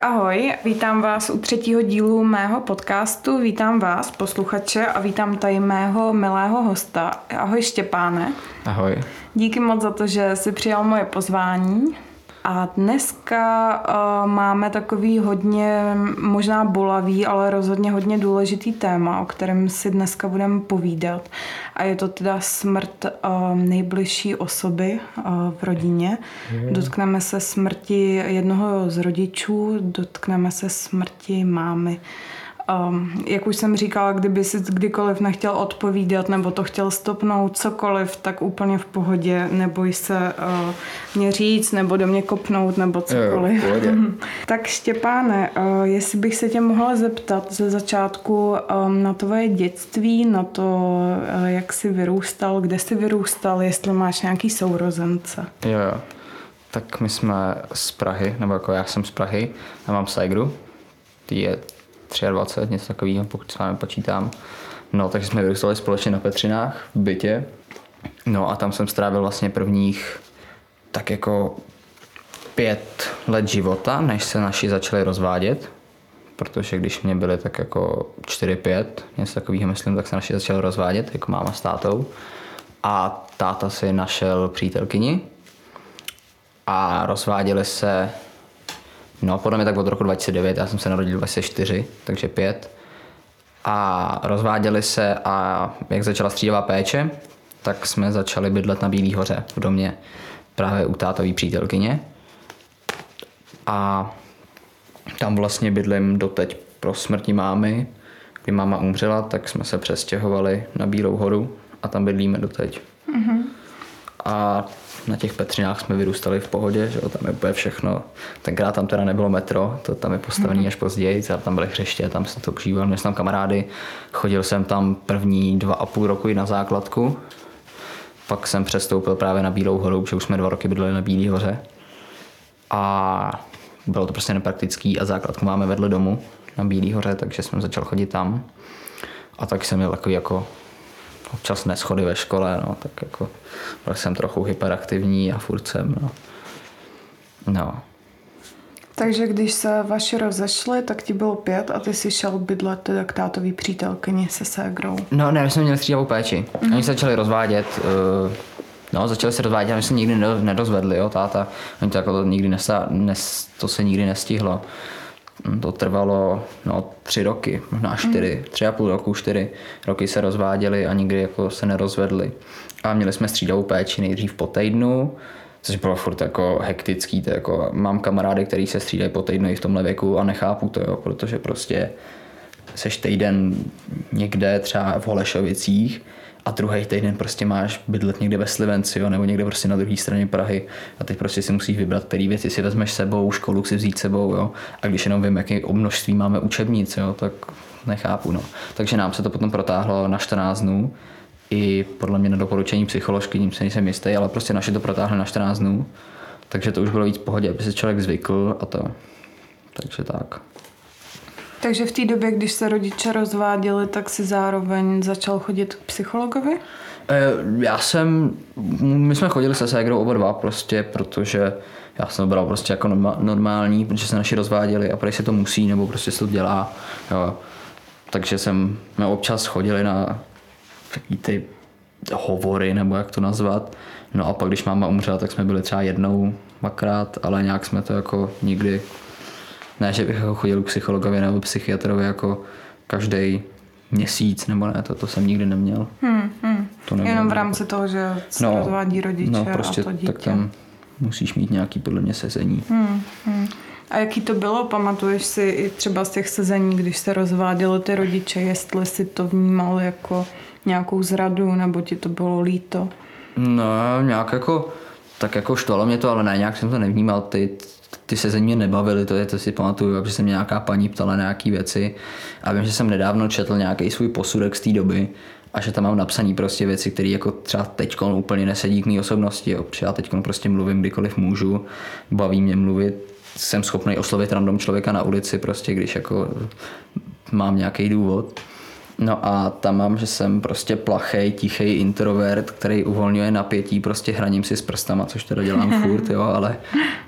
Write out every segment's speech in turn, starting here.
Ahoj, vítám vás u třetího dílu mého podcastu. Vítám vás, posluchače, a vítám tady mého milého hosta. Ahoj Štěpáne. Ahoj. Díky moc za to, že jsi přijal moje pozvání. A dneska uh, máme takový hodně, možná bolavý, ale rozhodně hodně důležitý téma, o kterém si dneska budeme povídat. A je to teda smrt uh, nejbližší osoby uh, v rodině. Mm. Dotkneme se smrti jednoho z rodičů, dotkneme se smrti mámy. Um, jak už jsem říkala, kdyby si kdykoliv nechtěl odpovídat nebo to chtěl stopnout cokoliv, tak úplně v pohodě, neboj se uh, mě říct nebo do mě kopnout nebo cokoliv. Jo, tak Štěpáne, uh, jestli bych se tě mohla zeptat ze začátku um, na tvoje dětství, na to, uh, jak jsi vyrůstal, kde jsi vyrůstal, jestli máš nějaký sourozence. Jo, jo. Tak my jsme z Prahy, nebo jako já jsem z Prahy, já mám Sajgru, ty je 23, něco takového, pokud s vámi počítám. No, takže jsme vyrůstali společně na Petřinách v bytě. No a tam jsem strávil vlastně prvních tak jako pět let života, než se naši začali rozvádět. Protože když mě byly tak jako 4-5, něco takového myslím, tak se naši začali rozvádět, jako máma s tátou. A táta si našel přítelkyni a rozváděli se No, podle mě tak od roku 2009, já jsem se narodil 24, takže pět. A rozváděli se a jak začala střídavá péče, tak jsme začali bydlet na Bílý hoře v domě právě u tátový přítelkyně. A tam vlastně bydlím doteď pro smrti mámy. Kdy máma umřela, tak jsme se přestěhovali na Bílou horu a tam bydlíme doteď. Mm-hmm. A na těch Petřinách jsme vyrůstali v pohodě, že jo, tam je úplně všechno. Tenkrát tam teda nebylo metro, to tam je postavený mm. až později, tam byly hřiště, tam jsem to užíval, měl jsem tam kamarády, chodil jsem tam první dva a půl roku i na základku, pak jsem přestoupil právě na Bílou horu, že už jsme dva roky bydleli na Bílé hoře. A bylo to prostě nepraktický a základku máme vedle domu na Bílé hoře, takže jsem začal chodit tam. A tak jsem měl takový jako občas neschody ve škole, no, tak jako byl jsem trochu hyperaktivní a furt jsem, no. no. Takže když se vaši rozešli, tak ti bylo pět a ty si šel bydlet teda k tátový přítelkyni se ségrou. No ne, my jsme měli střídavou péči. Mm-hmm. Oni se začali rozvádět, uh, no začali se rozvádět a my se nikdy nedozvedli, jo, táta. Oni to jako to nikdy nesa, nes, to se nikdy nestihlo. To trvalo no, tři roky, možná čtyři, mm. tři a půl roku, čtyři roky se rozváděli a nikdy jako se nerozvedli. A měli jsme střídavou péči nejdřív po týdnu, což bylo furt jako hektický. To jako, mám kamarády, kteří se střídají po týdnu i v tomhle věku a nechápu to, jo, protože prostě seš týden někde třeba v Holešovicích a druhý týden prostě máš bydlet někde ve Slivenci jo, nebo někde prostě na druhé straně Prahy a teď prostě si musíš vybrat, který věci si vezmeš sebou, školu si vzít sebou jo. a když jenom vím, jaké množství máme učebnic, jo, tak nechápu. No. Takže nám se to potom protáhlo na 14 dnů i podle mě na doporučení psycholožky, tím se nejsem jistý, ale prostě naše to protáhli na 14 dnů, takže to už bylo víc v pohodě, aby se člověk zvykl a to. Takže tak. Takže v té době, když se rodiče rozváděli, tak si zároveň začal chodit k psychologovi? Eh, já jsem, my jsme chodili se ségrou oba dva prostě, protože já jsem bral prostě jako normální, protože se naši rozváděli a protože se to musí, nebo prostě se to dělá. Jo. Takže jsem, jsme občas chodili na takový ty hovory, nebo jak to nazvat. No a pak, když máma umřela, tak jsme byli třeba jednou, dvakrát, ale nějak jsme to jako nikdy ne, že bych jako chodil k psychologovi nebo psychiatrovi jako každý měsíc, nebo ne, to, to jsem nikdy neměl. Hmm, hmm. To Jenom v rámci toho, že se no, rozvádí rodiče no, prostě, a to dítě. tak tam musíš mít nějaký podle mě sezení. Hmm, hmm. A jaký to bylo? Pamatuješ si i třeba z těch sezení, když se rozváděly ty rodiče, jestli si to vnímal jako nějakou zradu, nebo ti to bylo líto? No, nějak jako, tak jako štvalo mě to, ale ne, nějak jsem to nevnímal. Ty, ty se ze mě nebavily, to je, to si pamatuju, že se mě nějaká paní ptala na nějaké věci a vím, že jsem nedávno četl nějaký svůj posudek z té doby a že tam mám napsaný prostě věci, které jako třeba teď úplně nesedí k mé osobnosti, jo. já teď prostě mluvím kdykoliv můžu, baví mě mluvit, jsem schopný oslovit random člověka na ulici prostě, když jako mám nějaký důvod. No a tam mám, že jsem prostě plachej, tichý introvert, který uvolňuje napětí, prostě hraním si s prstama, což teda dělám furt, jo, ale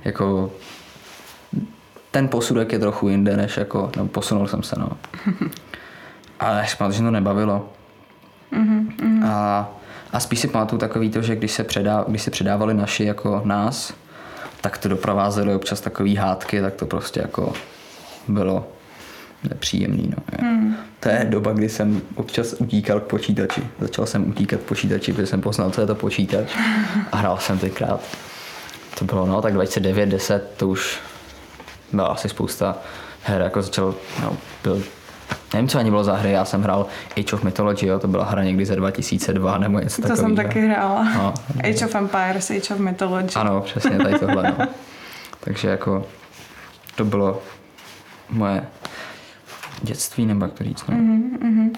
jako ten posudek je trochu jinde, než jako, no, posunul jsem se, no. Ale že to nebavilo. A, a spíš si pamatuju takový to, že když se, předá, když se předávali naši jako nás, tak to doprovázely občas takový hádky, tak to prostě jako bylo nepříjemný. No. Hmm. To je doba, kdy jsem občas utíkal k počítači. Začal jsem utíkat k počítači, protože jsem poznal, co je to počítač a hrál jsem tenkrát. To bylo no, tak 2009, 10, to už byla asi spousta her, jako začal, no, byl Nevím, co ani bylo za hry, já jsem hrál Age of Mythology, jo, to byla hra někdy ze 2002 nebo něco takového. To jsem taky hrála. No. Age of Empires, Age of Mythology. Ano, přesně tady tohle. No. Takže jako to bylo moje dětství, nebo jak to říct. No. Mm-hmm, mm-hmm.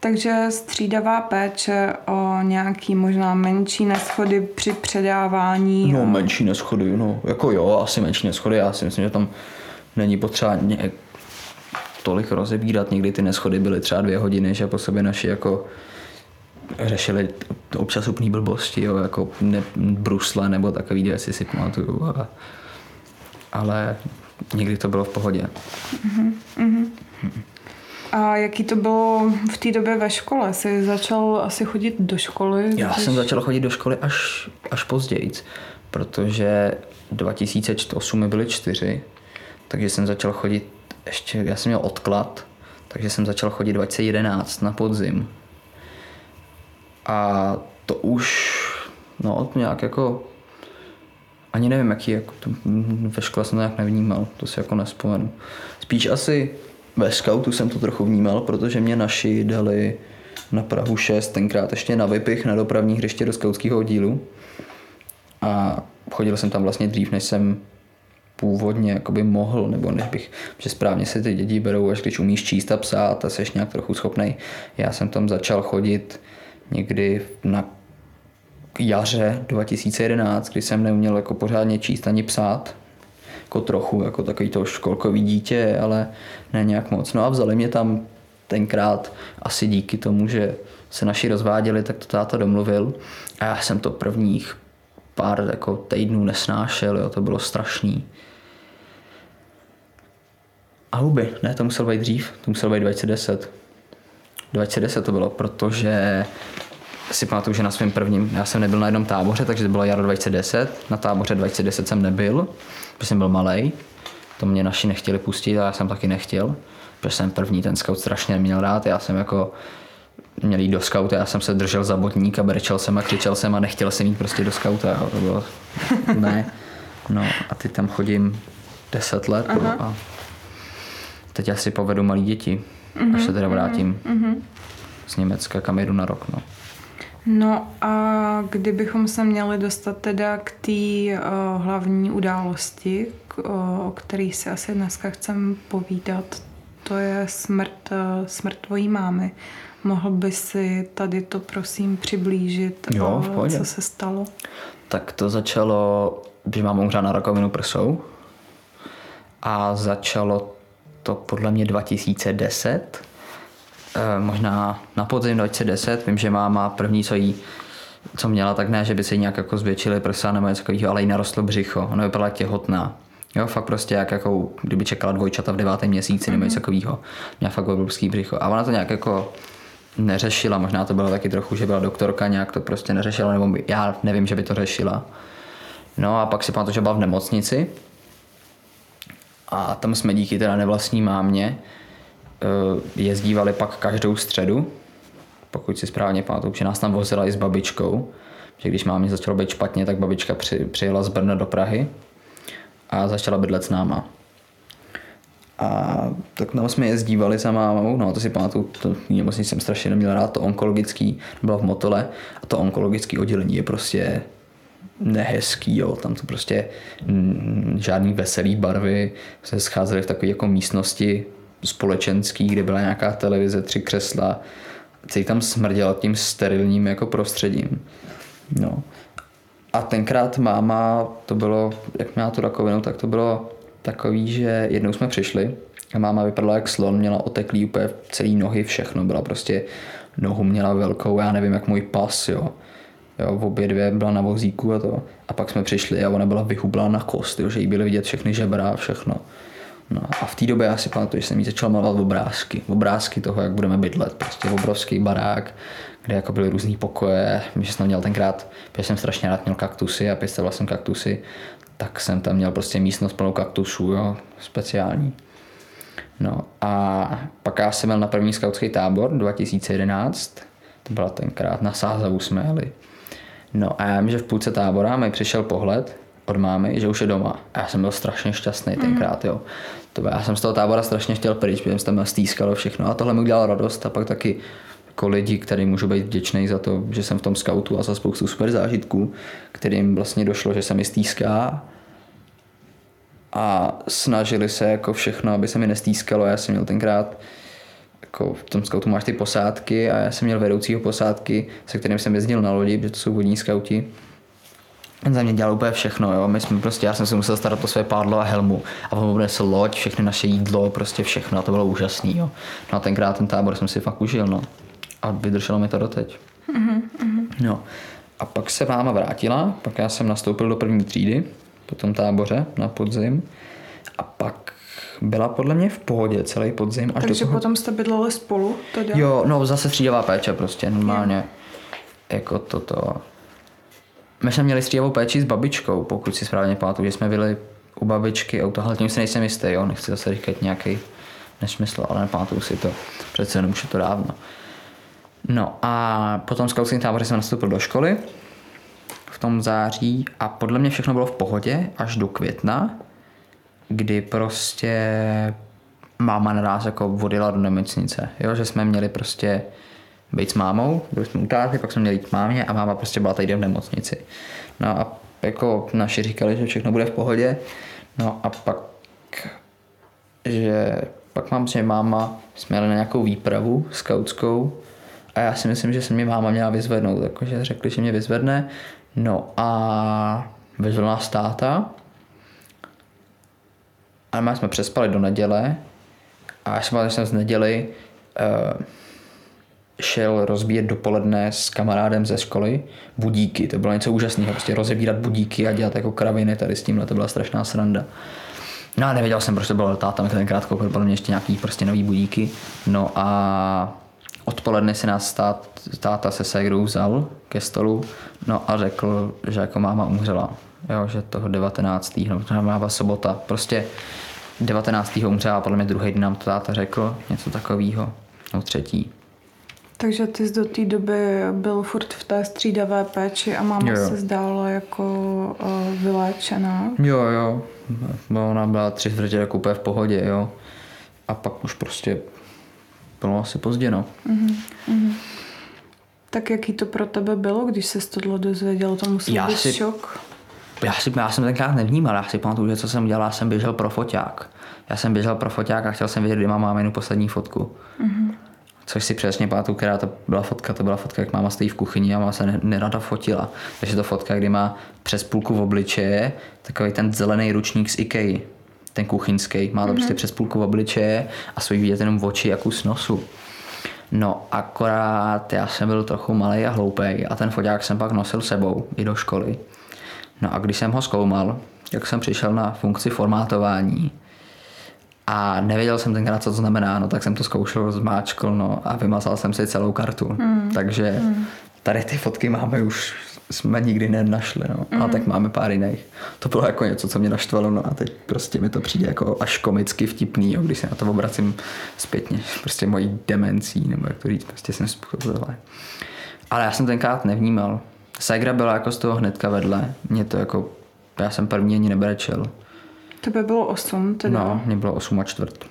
Takže střídavá péče o nějaký možná menší neschody při předávání. No, menší neschody, no, jako jo, asi menší neschody, já si myslím, že tam není potřeba ně, tolik rozebírat, někdy ty neschody byly třeba dvě hodiny, že po sobě naši jako řešili občas úplný blbosti, jo, jako ne, brusle nebo takový věci si pamatuju. A, ale někdy to bylo v pohodě. Uh-huh. A jaký to bylo v té době ve škole? Jsi začal asi chodit do školy? Já když... jsem začal chodit do školy až, až později, protože 2008 mi byly čtyři, takže jsem začal chodit ještě, já jsem měl odklad, takže jsem začal chodit 2011 na podzim. A to už, no nějak jako, ani nevím, jaký, jako, to, ve škole jsem to nějak nevnímal, to si jako nespomenu. Spíš asi ve scoutu jsem to trochu vnímal, protože mě naši dali na Prahu 6, tenkrát ještě na Vypich, na dopravní hřiště do skautského oddílu. A chodil jsem tam vlastně dřív, než jsem původně jakoby mohl, nebo než bych, že správně se ty děti berou, až když umíš číst a psát a jsi nějak trochu schopný. Já jsem tam začal chodit někdy na jaře 2011, kdy jsem neuměl jako pořádně číst ani psát, jako trochu, jako takový to školkový dítě, ale ne nějak moc. No a vzali mě tam tenkrát asi díky tomu, že se naši rozváděli, tak to táta domluvil a já jsem to prvních pár jako týdnů nesnášel, jo, to bylo strašný. A huby, ne, to musel být dřív, to musel být 2010. 2010 to bylo, protože si pamatuju, že na svém prvním, já jsem nebyl na jednom táboře, takže to bylo jaro 2010, na táboře 2010 jsem nebyl, protože jsem byl malý. To mě naši nechtěli pustit a já jsem taky nechtěl, protože jsem první ten scout strašně neměl rád, já jsem jako měl jít do skauta, já jsem se držel za botník a brečel jsem a křičel jsem a nechtěl jsem jít prostě do skauta, jo. to bylo, ne. No a teď tam chodím 10 let Aha. a teď asi povedu malí děti, mm-hmm, až se teda vrátím mm-hmm. z Německa, kam jedu na rok. No. No a kdybychom se měli dostat teda k té uh, hlavní události, k, uh, o které si asi dneska chcem povídat, to je smrt, uh, smrt tvojí mámy. Mohl by si tady to prosím přiblížit, jo, uh, co se stalo? Tak to začalo, když mám umřela na rakovinu prsou a začalo to podle mě 2010, eh, možná na podzim 2010, vím, že máma první, co jí co měla, tak ne, že by se jí nějak jako zvětšily prsa nebo něco takového, ale jí narostlo břicho. Ona vypadala těhotná. Jo, fakt prostě jak jako, kdyby čekala dvojčata v devátém měsíci nebo něco mhm. takového. Měla fakt obrovský břicho. A ona to nějak jako neřešila, možná to bylo taky trochu, že byla doktorka, nějak to prostě neřešila, nebo já nevím, že by to řešila. No a pak si pamatuju, že byla v nemocnici a tam jsme díky teda nevlastní mámě eh, jezdívali pak každou středu, pokud si správně pamatuju, že nás tam vozila i s babičkou, že když mámě začalo být špatně, tak babička při, přijela z Brna do Prahy a začala bydlet s náma. A tak tam jsme jezdívali za mámou, no to si pamatuju, to nemocnici jsem strašně neměl rád, to onkologický, byla v Motole a to onkologické oddělení je prostě nehezký, jo. tam to prostě mm, žádný veselý barvy, se scházely v takové jako místnosti společenský, kde byla nějaká televize, tři křesla, celý tam smrděl tím sterilním jako prostředím. No. A tenkrát máma, to bylo, jak měla tu rakovinu, tak to bylo takový, že jednou jsme přišli a máma vypadala jak slon, měla oteklý úplně celý nohy, všechno, byla prostě, nohu měla velkou, já nevím, jak můj pas, jo Jo, v obě dvě byla na vozíku a to. A pak jsme přišli a ona byla vyhublá na kost, jo, že jí byly vidět všechny žebra a všechno. No a v té době já si pamatuju, že jsem jí začal malovat obrázky. Obrázky toho, jak budeme bydlet. Prostě obrovský barák, kde jako byly různý pokoje. Že jsem měl tenkrát, protože jsem strašně rád měl kaktusy a pěstoval jsem kaktusy, tak jsem tam měl prostě místnost plnou kaktusů, jo, speciální. No a pak já jsem měl na první skautský tábor 2011, to byla tenkrát na Sázavu jsme jeli. No a já vím, že v půlce tábora mi přišel pohled od mámy, že už je doma. A já jsem byl strašně šťastný mm. tenkrát, jo. To já jsem z toho tábora strašně chtěl pryč, protože jsem tam stýskalo všechno a tohle mi udělalo radost a pak taky jako lidi, který můžu být vděčný za to, že jsem v tom skautu a za spoustu super zážitků, kterým vlastně došlo, že se mi stýská a snažili se jako všechno, aby se mi nestýskalo. Já jsem měl tenkrát jako v tom skautu máš ty posádky a já jsem měl vedoucího posádky, se kterým jsem jezdil na lodi, protože to jsou vodní skauti. On za mě dělal úplně všechno, jo. My jsme prostě, já jsem se musel starat o své pádlo a helmu a on přinesl loď, všechny naše jídlo, prostě všechno a to bylo úžasný, jo. No a tenkrát ten tábor jsem si fakt užil, no. A vydrželo mi to doteď. Mm-hmm. No. A pak se máma vrátila, pak já jsem nastoupil do první třídy po tom táboře na podzim a pak byla podle mě v pohodě celý podzim. Až Takže do toho... potom jste bydleli spolu? Teda? Jo, no zase střídavá péče prostě normálně. Jo. Jako toto. My jsme měli střídavou péči s babičkou, pokud si správně pamatuju, že jsme byli u babičky a u toho, tím si nejsem jistý, jo, nechci zase říkat nějaký nesmysl, ale nepamatuju si to, přece jenom už je to dávno. No a potom skautským táboře jsem nastoupil do školy v tom září a podle mě všechno bylo v pohodě až do května, kdy prostě máma naraz jako vodila do nemocnice, jo, že jsme měli prostě být s mámou, byli jsme u táty, pak jsme měli jít k mámě a máma prostě byla tady v nemocnici. No a jako naši říkali, že všechno bude v pohodě, no a pak, že pak mám, že máma, jsme jeli na nějakou výpravu skautskou a já si myslím, že se mě máma měla vyzvednout, takže řekli, že mě vyzvedne, no a vyzvedl nás táta. A my jsme přespali do neděle a já jsem z neděli uh, šel rozbíjet dopoledne s kamarádem ze školy budíky. To bylo něco úžasného, prostě rozebírat budíky a dělat jako kraviny tady s tímhle, to byla strašná sranda. No a nevěděl jsem, proč to bylo táta mi tenkrát koupil podle mě ještě nějaký prostě nový budíky. No a odpoledne si nás tát, táta se ségrou vzal ke stolu no a řekl, že jako máma umřela. Jo, že toho 19. no, máma sobota. Prostě 19. umřela, podle mě druhý den nám to táta řekl, něco takového, no třetí. Takže ty jsi do té doby byl furt v té střídavé péči a máma jo, jo. se zdála jako uh, vyléčená. Jo, jo. No, ona byla tři čtvrtě jako úplně v pohodě, jo. A pak už prostě bylo asi pozdě, no. Uh-huh, uh-huh. Tak jaký to pro tebe bylo, když se tohle dozvěděl? To musel já být si, šok? Já, si, já jsem tenkrát nevnímal, já si pamatuju, že co jsem dělal, jsem běžel pro foťák. Já jsem běžel pro foťák a chtěl jsem vědět, kdy mám máminu poslední fotku. Uh-huh. Což si přesně pamatuju, která to byla fotka, to byla fotka, jak máma stojí v kuchyni a máma se nerada fotila. Takže to fotka, kdy má přes půlku v obličeje takový ten zelený ručník z Ikei, ten kuchyňský, má to mm-hmm. prostě přes půlku v obličeje a svojí vidět jenom v oči jak z nosu. No akorát já jsem byl trochu malý a hloupý a ten foťák jsem pak nosil sebou i do školy. No a když jsem ho zkoumal, jak jsem přišel na funkci formátování, a nevěděl jsem tenkrát, co to znamená, no tak jsem to zkoušel, zmáčkl no, a vymazal jsem si celou kartu. Mm. Takže mm. tady ty fotky máme už, jsme nikdy nenašli, no. Mm. A tak máme pár jiných. To bylo jako něco, co mě naštvalo, no a teď prostě mi to přijde jako až komicky vtipný, jo, když se na to obracím zpětně, prostě mojí demencí, nebo jak to říct, prostě jsem způsobil. Ale já jsem tenkrát nevnímal. Segra byla jako z toho hnedka vedle. Mě to jako, já jsem první ani nebrečel. Tebe bylo 8 teda? No, mě bylo 8 a čtvrt.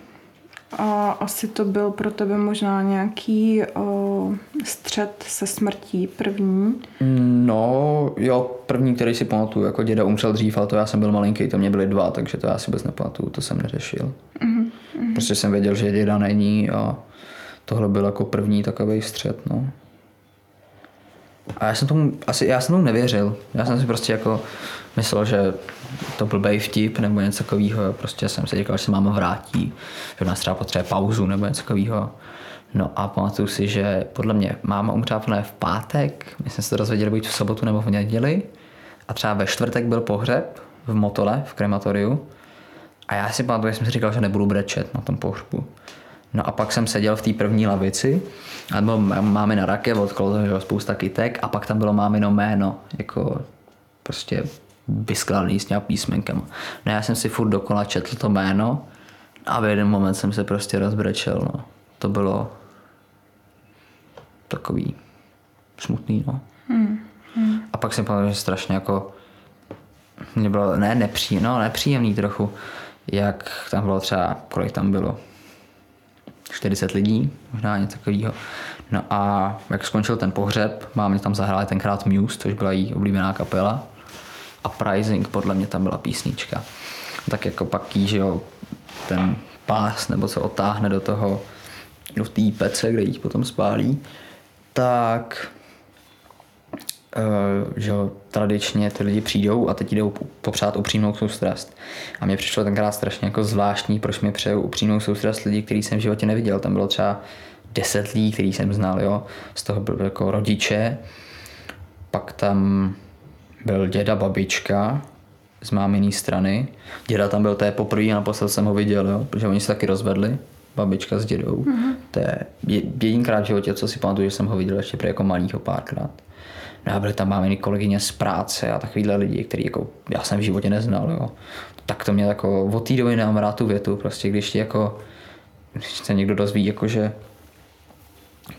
A asi to byl pro tebe možná nějaký o, střed se smrtí první? No, jo, první, který si pamatuju, jako děda umřel dřív, ale to já jsem byl malinký, to mě byly dva, takže to já si vůbec nepamatuju, to jsem neřešil. Mm-hmm. Prostě jsem věděl, že děda není a tohle byl jako první takový střed, no. A já jsem tomu, asi, já jsem tomu nevěřil. Já jsem si prostě jako myslel, že to byl vtip nebo něco takového. Prostě jsem si říkal, že se máma vrátí, že nás třeba potřebuje pauzu nebo něco takového. No a pamatuju si, že podle mě máma umřela v pátek, my jsme se to dozvěděli být v sobotu nebo v neděli a třeba ve čtvrtek byl pohřeb v Motole, v krematoriu A já si pamatuju, že jsem si říkal, že nebudu brečet na tom pohřbu. No a pak jsem seděl v té první lavici a bylo máme na rakev, odkolo toho spousta kytek a pak tam bylo mámino jméno, jako prostě vyskladný s nějakým písmenkem. No já jsem si furt dokola četl to jméno a v jeden moment jsem se prostě rozbrečel, no. To bylo takový smutný, no. Hmm. Hmm. A pak jsem pamatuju, že strašně jako mě bylo, ne nepříjemný, no nepříjemný trochu, jak tam bylo třeba, kolik tam bylo, 40 lidí, možná něco takového. No a jak skončil ten pohřeb, máme tam zahráli tenkrát Muse, což byla její oblíbená kapela. A Pricing, podle mě tam byla písnička. Tak jako pak jí, že jo, ten pás, nebo se otáhne do toho, do té pece, kde jí potom spálí, tak Eh, že tradičně ty lidi přijdou a teď jdou popřát upřímnou soustrast. A mě přišlo tenkrát strašně jako zvláštní, proč mi přeju upřímnou soustrast lidí, který jsem v životě neviděl. Tam bylo třeba deset lidí, který jsem znal, jo. Z toho byl jako rodiče, pak tam byl děda, babička z máminý strany. Děda tam byl té poprvé a naposled jsem ho viděl, jo, protože oni se taky rozvedli, babička s dědou. Mm-hmm. To je jedinkrát v životě, co si pamatuju, že jsem ho viděl ještě jako malýho párkrát. No a byly tam máminy kolegyně z práce a takovýhle lidi, který jako já jsem v životě neznal, jo. Tak to mě jako od té doby nemám rád tu větu, prostě když ti jako, když se někdo dozví, jako že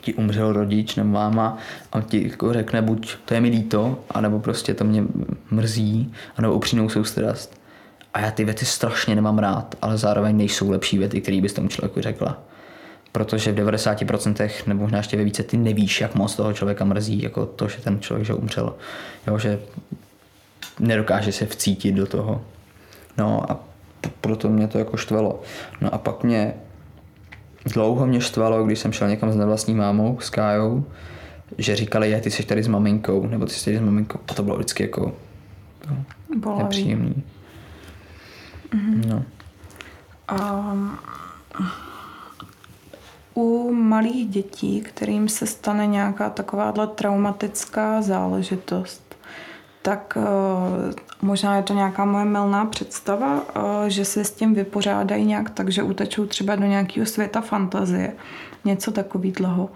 ti umřel rodič nebo máma a ti jako řekne buď to je mi líto, anebo prostě to mě mrzí, anebo upřímnou soustrast. A já ty věty strašně nemám rád, ale zároveň nejsou lepší věty, které bys tomu člověku řekla protože v 90% nebo možná ještě ve více ty nevíš, jak moc toho člověka mrzí, jako to, že ten člověk že umřel. Jo, že nedokáže se vcítit do toho. No a proto mě to jako štvalo. No a pak mě dlouho mě štvalo, když jsem šel někam s nevlastní mámou, s Kájou, že říkali, je, ty jsi tady s maminkou, nebo ty jsi tady s maminkou. A to bylo vždycky jako no, nepříjemný. Mm-hmm. No. Um, u malých dětí, kterým se stane nějaká takováhle traumatická záležitost, tak uh, možná je to nějaká moje milná představa, uh, že se s tím vypořádají nějak tak, že utečou třeba do nějakého světa fantazie. Něco takového.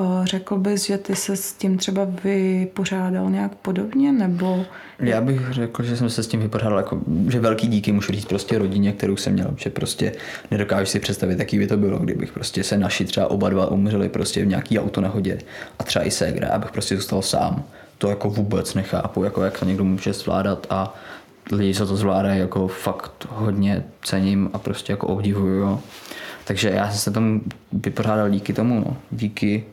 Uh, řekl bys, že ty se s tím třeba vypořádal nějak podobně, nebo... Já bych řekl, že jsem se s tím vypořádal, jako, že velký díky můžu říct prostě rodině, kterou jsem měl, že prostě nedokážu si představit, jaký by to bylo, kdybych prostě se naši třeba oba dva umřeli prostě v nějaký autonehodě a třeba i ségra, abych prostě zůstal sám. To jako vůbec nechápu, jako jak to někdo může zvládat a lidi, co to zvládají, jako fakt hodně cením a prostě jako obdivuju, jo. Takže já jsem se tomu vypořádal díky tomu, no. díky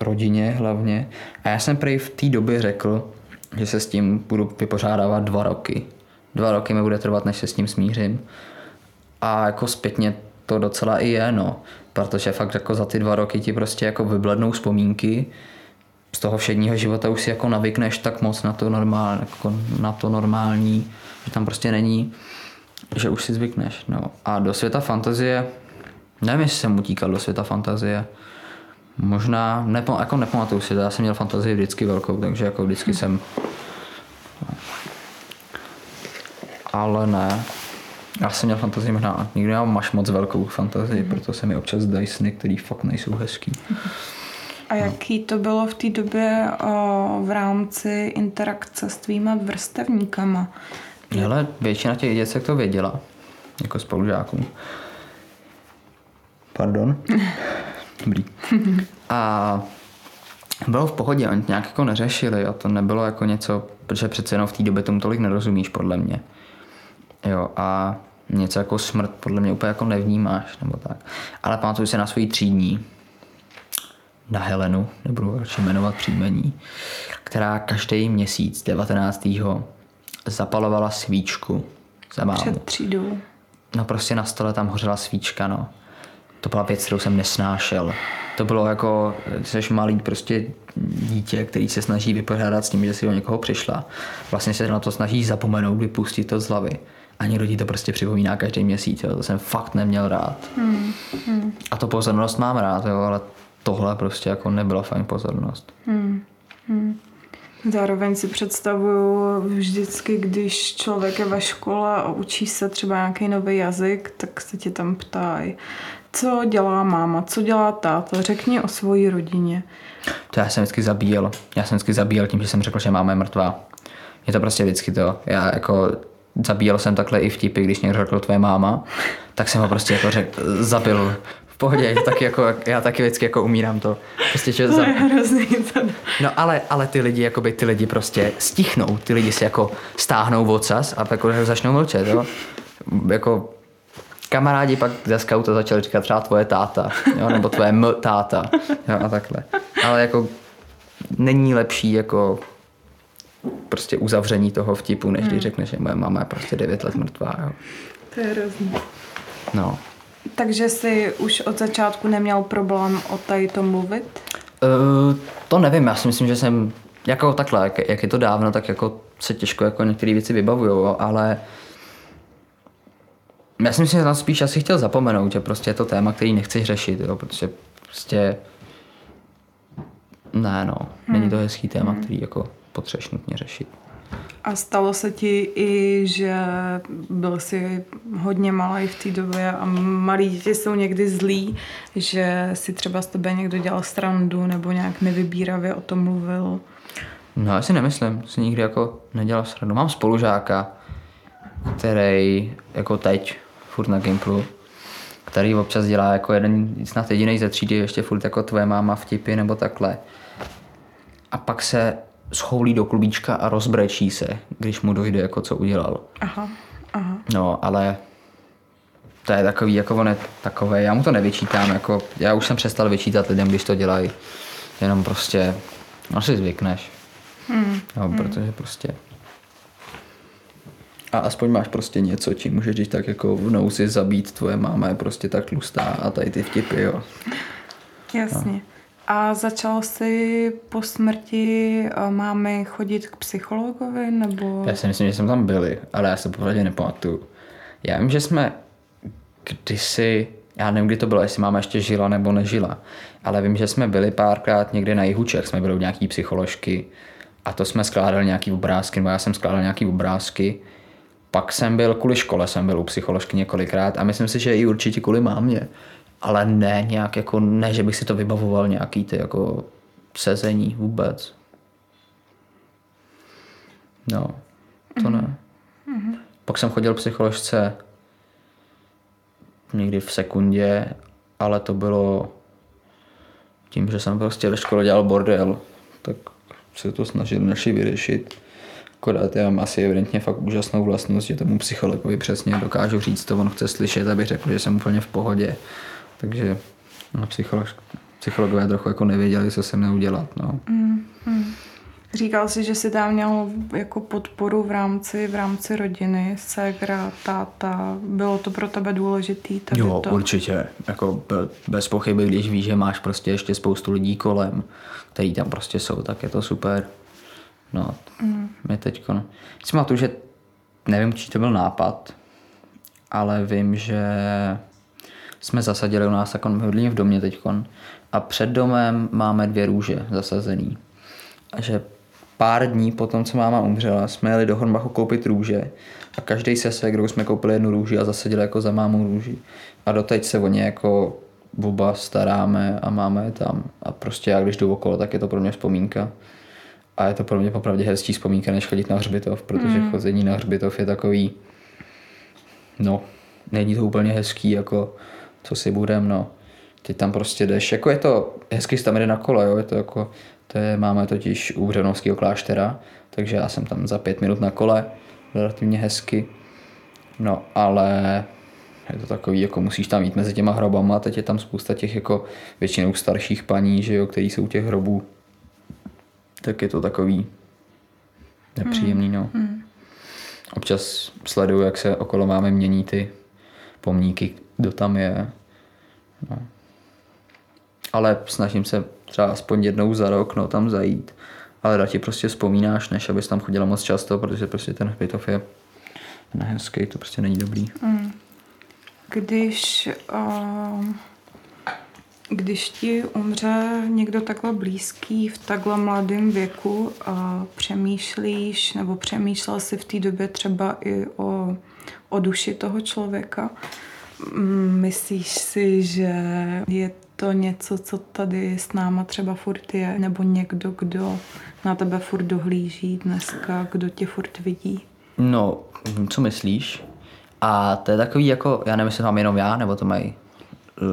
rodině hlavně. A já jsem prej v té době řekl, že se s tím budu vypořádávat dva roky. Dva roky mi bude trvat, než se s tím smířím. A jako zpětně to docela i je, no. Protože fakt jako za ty dva roky ti prostě jako vyblednou vzpomínky z toho všedního života už si jako navykneš tak moc na to, normál, jako na to normální, že tam prostě není, že už si zvykneš. No. A do světa fantazie, nevím, jestli jsem utíkal do světa fantazie, Možná, nepo, jako nepamatuju si, já jsem měl fantazii vždycky velkou, takže jako vždycky jsem... Ale ne. Já jsem měl fantazii možná, nikdy nemám máš moc velkou fantazii, mm. proto se mi občas dají sny, které fakt nejsou hezký. A jaký to bylo v té době o, v rámci interakce s tvýma vrstevníkama? Ale většina těch děcek to věděla, jako spolužáků. Pardon. Dobrý. A bylo v pohodě, oni nějak jako neřešili a to nebylo jako něco, protože přece jenom v té době tomu tolik nerozumíš, podle mě. Jo, a něco jako smrt podle mě úplně jako nevnímáš, nebo tak. Ale pamatuju se na svoji třídní, na Helenu, nebudu radši jmenovat příjmení, která každý měsíc 19. zapalovala svíčku za mámu. Před třídou. No prostě na stole tam hořela svíčka, no to byla věc, kterou jsem nesnášel. To bylo jako, jsi malý prostě dítě, který se snaží vypořádat s tím, že si o někoho přišla. Vlastně se na to snaží zapomenout, vypustit to z hlavy. A někdo ti to prostě připomíná každý měsíc, jo. to jsem fakt neměl rád. Hmm. Hmm. A to pozornost mám rád, jo, ale tohle prostě jako nebyla fajn pozornost. Hmm. Hmm. Zároveň si představuju vždycky, když člověk je ve škole a učí se třeba nějaký nový jazyk, tak se tě tam ptají, co dělá máma, co dělá táta, řekni o svojí rodině. To já jsem vždycky zabíjel. Já jsem vždycky zabíjel tím, že jsem řekl, že máma je mrtvá. Je to prostě vždycky to. Já jako zabíjel jsem takhle i vtipy, když někdo řekl tvoje máma, tak jsem ho prostě jako řek, zabil pohodě, taky jako, já taky vždycky jako umírám to. Prostě, že To za... je hrozný. To... No ale, ale ty lidi, jakoby, ty lidi prostě stichnou, ty lidi si jako stáhnou ocas a pak jako začnou mlčet, jo. Jako kamarádi pak ze skauta začali říkat třeba tvoje táta, jo, nebo tvoje m táta, jo, a takhle. Ale jako není lepší jako prostě uzavření toho vtipu, než když řekneš, že moje máma je prostě 9 let mrtvá, jo. to je hrozný. No. Takže jsi už od začátku neměl problém o tady to mluvit? Uh, to nevím, já si myslím, že jsem jako takhle, jak, jak je to dávno, tak jako se těžko jako některé věci vybavují, ale já si myslím, že tam spíš asi chtěl zapomenout, že prostě je to téma, který nechceš řešit, jo, protože prostě ne no, není to hezký téma, který jako potřebuješ nutně řešit. A stalo se ti i, že byl jsi hodně malý v té době a malí děti jsou někdy zlí, že si třeba z tebe někdo dělal strandu nebo nějak nevybíravě o tom mluvil. No já si nemyslím, si nikdy jako nedělal srandu. Mám spolužáka, který jako teď, furt na Gimplu, který občas dělá jako jeden, snad jediný ze třídy, ještě furt jako tvoje máma vtipy nebo takhle. A pak se schoulí do klubíčka a rozbrečí se, když mu dojde, jako co udělal. Aha, aha. No, ale to je takový, jako on je takové, já mu to nevyčítám, jako já už jsem přestal vyčítat lidem, když to dělají, jenom prostě, no si zvykneš. Hmm. No, protože prostě a aspoň máš prostě něco, čím můžeš když tak jako v nouzi zabít, tvoje máma je prostě tak tlustá a tady ty vtipy, jo. Jasně. A začal jsi po smrti eh, mámy chodit k psychologovi, nebo... Já si myslím, že jsme tam byli, ale já se popravdě nepamatuju. Já vím, že jsme kdysi, já nevím, kdy to bylo, jestli máma ještě žila nebo nežila, ale vím, že jsme byli párkrát někde na jihu Čech, jsme byli u nějaký psycholožky a to jsme skládali nějaký obrázky, nebo já jsem skládal nějaký obrázky. Pak jsem byl kvůli škole, jsem byl u psycholožky několikrát a myslím si, že i určitě kvůli mámě. Ale ne nějak jako, ne, že bych si to vybavoval nějaký ty jako sezení vůbec. No, to ne. Pak jsem chodil psycholožce někdy v sekundě, ale to bylo tím, že jsem prostě ve škole dělal bordel, tak se to snažil naši vyřešit. Akorát já mám asi evidentně fakt úžasnou vlastnost, že tomu psychologovi přesně dokážu říct, to on chce slyšet, aby řekl, že jsem úplně v pohodě. Takže no, psycholog, psychologové trochu jako nevěděli, co se mnou dělat. No. Říkal jsi, že jsi tam měl jako podporu v rámci, v rámci rodiny, ségra, táta. Bylo to pro tebe důležitý? Tady Jo, to? určitě. Jako be- bez pochyby, když víš, že máš prostě ještě spoustu lidí kolem, kteří tam prostě jsou, tak je to super. No, mm. my teďko, no. Si pamatuju, že nevím, či to byl nápad, ale vím, že jsme zasadili u nás, my bydlíme v domě teďkon, a před domem máme dvě růže zasazený. A že pár dní po tom, co máma umřela, jsme jeli do Hornbachu koupit růže a každý se segrou jsme koupili jednu růži a zasadili jako za mámou růži. A doteď se o ně jako oba staráme a máme je tam. A prostě já když jdu okolo, tak je to pro mě vzpomínka. A je to pro mě popravdě hezčí vzpomínka, než chodit na hřbitov, protože mm. chození na hřbitov je takový, no, není to úplně hezký, jako co si budem, no. Ty tam prostě jdeš, jako je to hezký se tam jde na kole, jo, je to jako, to je, máme totiž u Hřenovského kláštera, takže já jsem tam za pět minut na kole, relativně hezky. No, ale je to takový, jako musíš tam jít mezi těma hrobama, teď je tam spousta těch jako většinou starších paní, že jo, který jsou u těch hrobů. Tak je to takový nepříjemný, no. Občas sleduju, jak se okolo máme mění ty pomníky, kdo tam je. No. Ale snažím se třeba aspoň jednou za rok no, tam zajít. Ale rád ti prostě vzpomínáš, než abys tam chodila moc často, protože prostě ten hřbitov je nehezký, to prostě není dobrý. Když uh, Když ti umře někdo takhle blízký v takhle mladém věku přemýšlíš nebo přemýšlel si v té době třeba i o, o duši toho člověka, mm, myslíš si, že je to něco, co tady s náma třeba furt je, nebo někdo, kdo na tebe furt dohlíží dneska, kdo tě furt vidí? No, co myslíš? A to je takový jako, já nevím, jestli mám jenom já, nebo to mají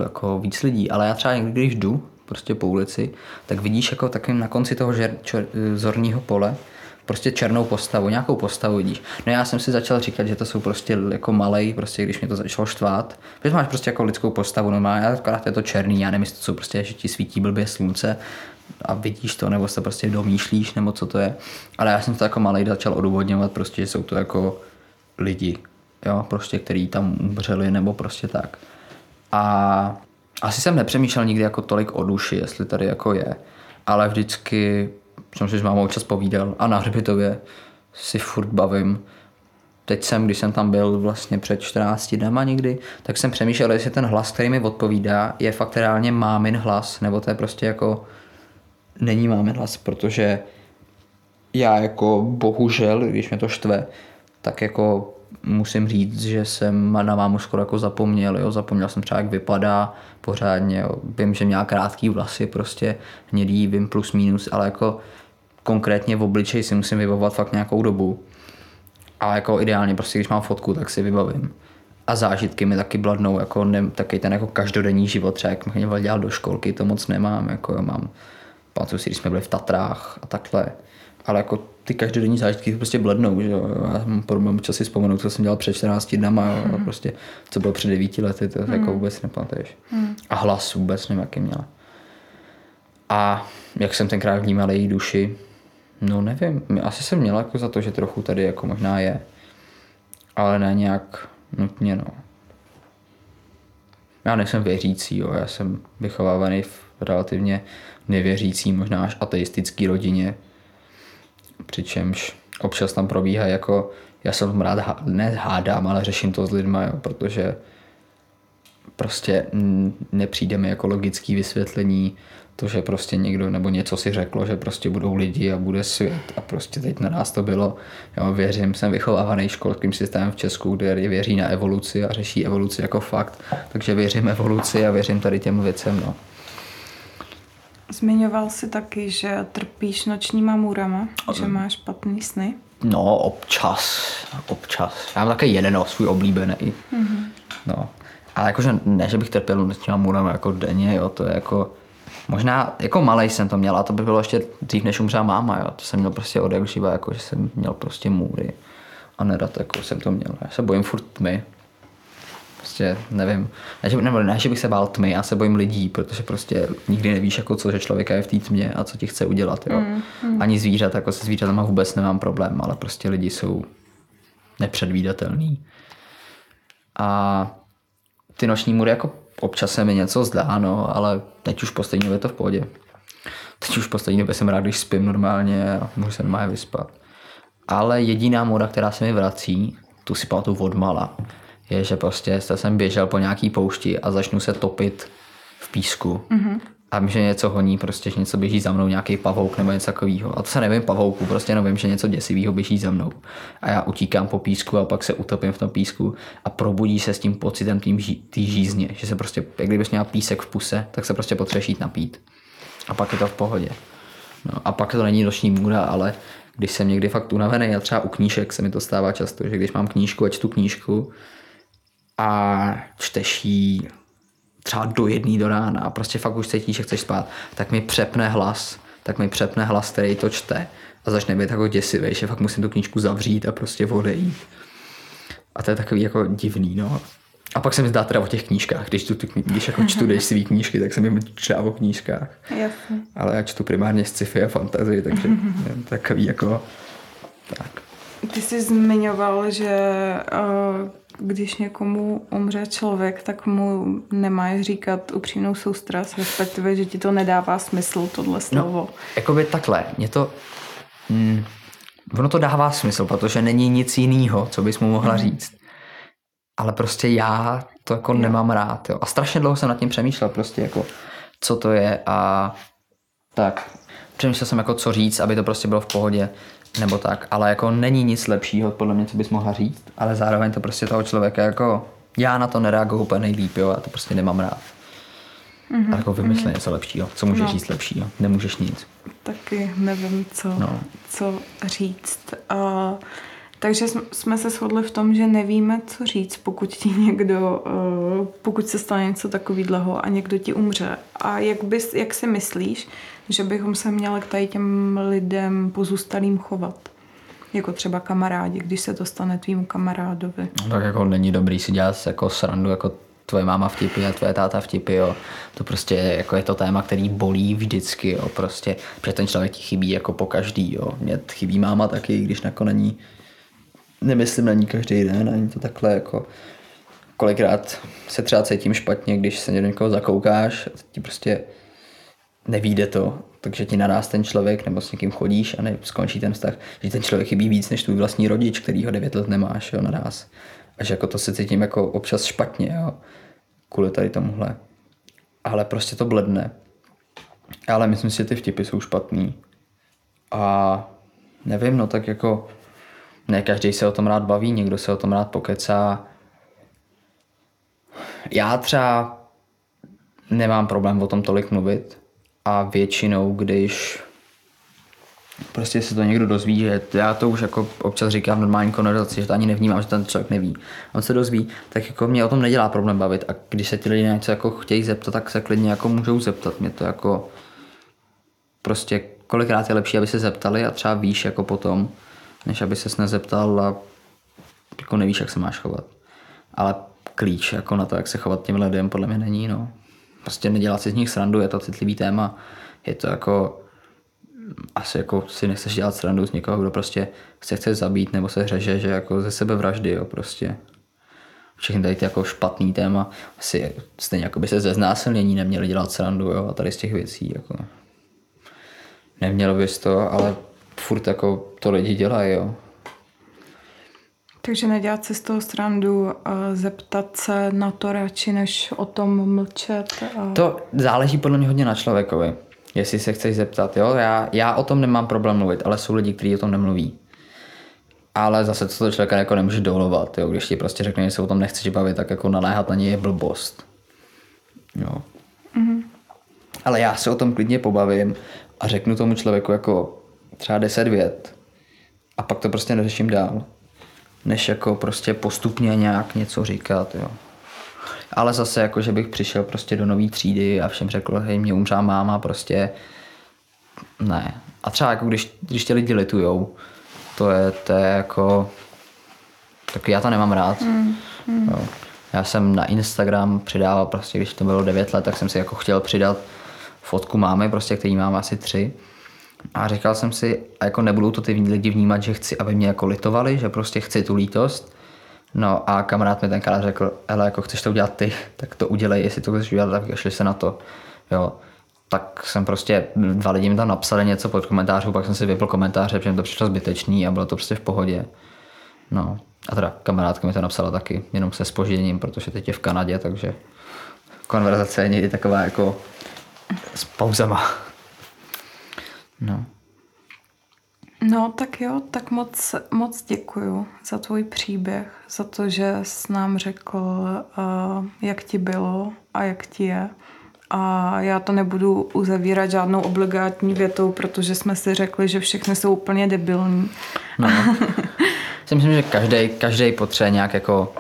jako víc lidí, ale já třeba někdy, když jdu prostě po ulici, tak vidíš jako takovým na konci toho žer, čer, zorního pole prostě černou postavu, nějakou postavu vidíš. No já jsem si začal říkat, že to jsou prostě jako malej, prostě když mě to začalo štvát, protože máš prostě jako lidskou postavu normálně, akorát je to černý, já nevím, jestli to jsou prostě, že ti svítí blbě slunce a vidíš to, nebo se prostě domýšlíš, nebo co to je. Ale já jsem to jako malej začal odůvodňovat prostě, že jsou to jako lidi, jo, prostě, který tam umřeli, nebo prostě tak. A asi jsem nepřemýšlel nikdy jako tolik o duši, jestli tady jako je, ale vždycky jsem si s mámou čas povídal a na hřbitově si furt bavím. Teď jsem, když jsem tam byl vlastně před 14 dnema někdy, tak jsem přemýšlel, jestli ten hlas, který mi odpovídá, je fakt reálně mámin hlas, nebo to je prostě jako není mámin hlas, protože já jako bohužel, když mě to štve, tak jako musím říct, že jsem na mámu skoro jako zapomněl, jo. zapomněl jsem třeba, jak vypadá pořádně, jo. vím, že měla krátký vlasy, prostě hnědý, vím plus minus, ale jako konkrétně v obličeji si musím vybavovat fakt nějakou dobu. A jako ideálně prostě, když mám fotku, tak si vybavím. A zážitky mi taky bladnou, jako ne, taky ten jako každodenní život, třeba jak mě dělal do školky, to moc nemám, jako jo, mám, pamatuju si, když jsme byli v Tatrách a takhle, ale jako ty každodenní zážitky prostě blednou, že jo. Já mám problém čas si vzpomenout, co jsem dělal před 14 dnama, jo, a prostě co bylo před 9 lety, to mm. jako vůbec nepamatuješ. Mm. A hlas vůbec nevím, jaký měla. A jak jsem tenkrát vnímal její duši, no nevím, asi jsem měl jako za to, že trochu tady jako možná je, ale ne nějak nutně, no. Já nejsem věřící, jo. já jsem vychovávaný v relativně nevěřící, možná až ateistický rodině, přičemž občas tam probíhá jako, já jsem rád, ne hádám, ale řeším to s lidmi, jo, protože prostě nepřijde mi jako logický vysvětlení to, že prostě někdo nebo něco si řeklo, že prostě budou lidi a bude svět a prostě teď na nás to bylo. Jo, věřím, jsem vychovávaný školským systémem v Česku, kde věří na evoluci a řeší evoluci jako fakt, takže věřím evoluci a věřím tady těm věcem. No. Zmiňoval jsi taky, že trpíš nočníma můrama, že máš špatný sny. No, občas, občas. Já mám také jeden no, svůj oblíbený. Mm-hmm. No. Ale jakože ne, že bych trpěl nočníma můrama jako denně, jo, to je jako... Možná jako malý jsem to měl a to by bylo ještě dřív, než umřela máma, jo. To jsem měl prostě od jak živa, jako že jsem měl prostě můry. A nedat, jako jsem to měl. Já se bojím furt tmy, prostě nevím, ne, že, nebo ne, že bych se bál tmy, já se bojím lidí, protože prostě nikdy nevíš, jako co, že člověka je v té tmě a co ti chce udělat, jo. Mm, mm. Ani zvířat, jako se zvířatama vůbec nemám problém, ale prostě lidi jsou nepředvídatelný. A ty noční můry jako občas se mi něco zdá, no, ale teď už poslední době to v pohodě. Teď už poslední době jsem rád, když spím normálně a můžu se normálně vyspat. Ale jediná moda, která se mi vrací, tu si pamatuju od mala, je, že prostě jsem běžel po nějaký poušti a začnu se topit v písku. Mm-hmm. A vím, že něco honí, prostě, že něco běží za mnou, nějaký pavouk nebo něco takového. A to se nevím pavouku, prostě jenom vím, že něco děsivého běží za mnou. A já utíkám po písku a pak se utopím v tom písku a probudí se s tím pocitem té ží, žízně, že se prostě, jak kdybys měl písek v puse, tak se prostě potřebuješ jít napít. A pak je to v pohodě. No, a pak to není noční můra, ale když jsem někdy fakt unavený a třeba u knížek se mi to stává často, že když mám knížku a čtu knížku, a čteš třeba do jedné do rána a prostě fakt už cítíš, že chceš spát, tak mi přepne hlas, tak mi přepne hlas, který to čte a začne být jako děsivý, že fakt musím tu knížku zavřít a prostě odejít. A to je takový jako divný, no. A pak se mi zdá teda o těch knížkách, když, tu, když jako čtu když svý knížky, tak se mi třeba o knížkách. Jasně. Ale já čtu primárně sci-fi a fantasy, takže je takový jako tak. Ty jsi zmiňoval, že uh, když někomu umře člověk, tak mu nemáš říkat upřímnou soustrast, respektive, že ti to nedává smysl, tohle no, slovo. No, jakoby takhle, mě to... Mm, ono to dává smysl, protože není nic jiného, co bys mu mohla mm. říct. Ale prostě já to jako jo. nemám rád. Jo. A strašně dlouho jsem nad tím přemýšlel, prostě jako co to je a tak. Přemýšlel jsem jako co říct, aby to prostě bylo v pohodě nebo tak, ale jako není nic lepšího podle mě, co bys mohla říct, ale zároveň to prostě toho člověka jako já na to nereaguju úplně nejlíp, jo, já to prostě nemám rád. Mm-hmm. A jako vymysle mm-hmm. něco lepšího. Co můžeš no. říct lepšího? Nemůžeš nic. Taky nevím, co, no. co říct. Uh, takže jsme se shodli v tom, že nevíme, co říct, pokud ti někdo, uh, pokud se stane něco takového a někdo ti umře. A jak, bys, jak si myslíš, že bychom se měli k tady těm lidem pozůstalým chovat? Jako třeba kamarádi, když se to stane tvýmu kamarádovi. No, tak jako není dobrý si dělat jako srandu, jako tvoje máma vtipy a tvoje táta vtipy, jo. To prostě jako je to téma, který bolí vždycky, jo, prostě, protože ten člověk ti chybí jako po každý, jo. Mě chybí máma taky, když jako není, nemyslím na ní každý den, ani to takhle jako kolikrát se třeba cítím špatně, když se někoho zakoukáš a ti prostě nevíde to, takže ti naraz ten člověk, nebo s někým chodíš a ne, skončí ten vztah, že ten člověk chybí víc než tvůj vlastní rodič, který ho 9 let nemáš, jo, naraz. A že jako to se cítím jako občas špatně, jo, kvůli tady tomuhle. Ale prostě to bledne. Ale myslím si, že ty vtipy jsou špatný. A nevím, no tak jako ne každý se o tom rád baví, někdo se o tom rád pokecá. Já třeba nemám problém o tom tolik mluvit a většinou, když prostě se to někdo dozví, že já to už jako občas říkám v normální konverzaci, že to ani nevnímám, že ten člověk neví. On se dozví, tak jako mě o tom nedělá problém bavit a když se ti lidi něco jako chtějí zeptat, tak se klidně jako můžou zeptat. Mě to jako prostě kolikrát je lepší, aby se zeptali a třeba víš jako potom, než aby ses nezeptal a jako nevíš, jak se máš chovat. Ale klíč jako na to, jak se chovat těm lidem, podle mě není, no. Prostě nedělat si z nich srandu, je to citlivý téma, je to jako asi jako si nechceš dělat srandu z někoho, kdo prostě se chce zabít nebo se hřeže, že jako ze sebe vraždy, jo, prostě. Všechny tady ty jako špatný téma, asi stejně jako by se ze znásilnění neměli dělat srandu, jo, a tady z těch věcí, jako. Nemělo bys to, ale furt jako to lidi dělají, jo. Takže nedělat si z toho strandu, zeptat se na to radši, než o tom mlčet. A... To záleží podle mě hodně na člověkovi, jestli se chceš zeptat. Jo? Já, já o tom nemám problém mluvit, ale jsou lidi, kteří o tom nemluví. Ale zase to člověka jako nemůže dolovat. Jo? Když ti prostě řekne, že se o tom nechceš bavit, tak jako naléhat na něj je blbost. Jo. Mm-hmm. Ale já se o tom klidně pobavím a řeknu tomu člověku jako třeba deset vět a pak to prostě neřeším dál než jako prostě postupně nějak něco říkat, jo. Ale zase jako, že bych přišel prostě do nové třídy a všem řekl, hej, mě umřá máma, prostě ne. A třeba jako když, když tě lidi litujou, to je, to je jako, tak já to nemám rád. Mm, mm. Jo. Já jsem na Instagram přidával prostě, když to bylo 9 let, tak jsem si jako chtěl přidat fotku mámy, prostě, který mám asi tři a říkal jsem si, a jako nebudou to ty lidi vnímat, že chci, aby mě jako litovali, že prostě chci tu lítost. No a kamarád mi tenkrát řekl, ale jako chceš to udělat ty, tak to udělej, jestli to chceš udělat, tak šli se na to. Jo. Tak jsem prostě, dva lidi mi tam napsali něco pod komentářů, pak jsem si vypl komentáře, protože mi to přišlo zbytečný a bylo to prostě v pohodě. No. A teda kamarádka mi to napsala taky, jenom se spožděním, protože teď je v Kanadě, takže konverzace je někdy taková jako s pauzama. No. No, tak jo, tak moc, moc děkuju za tvůj příběh, za to, že jsi nám řekl, uh, jak ti bylo a jak ti je. A já to nebudu uzavírat žádnou obligátní větou, protože jsme si řekli, že všechny jsou úplně debilní. No. si myslím, že každý, každý potřebuje nějak jako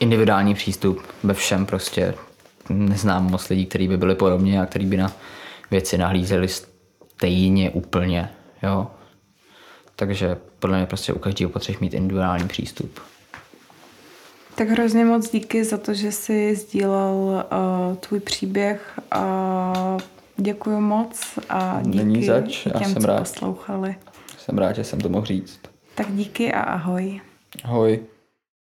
individuální přístup ve všem prostě. Neznám moc lidí, kteří by byli podobně a kteří by na věci nahlízeli stejně úplně, jo. Takže podle mě prostě u každého potřebuješ mít individuální přístup. Tak hrozně moc díky za to, že jsi sdílel uh, tvůj příběh a děkuji moc a díky Není zač, těm, já jsem rád. poslouchali. Jsem rád, že jsem to mohl říct. Tak díky a ahoj. Ahoj.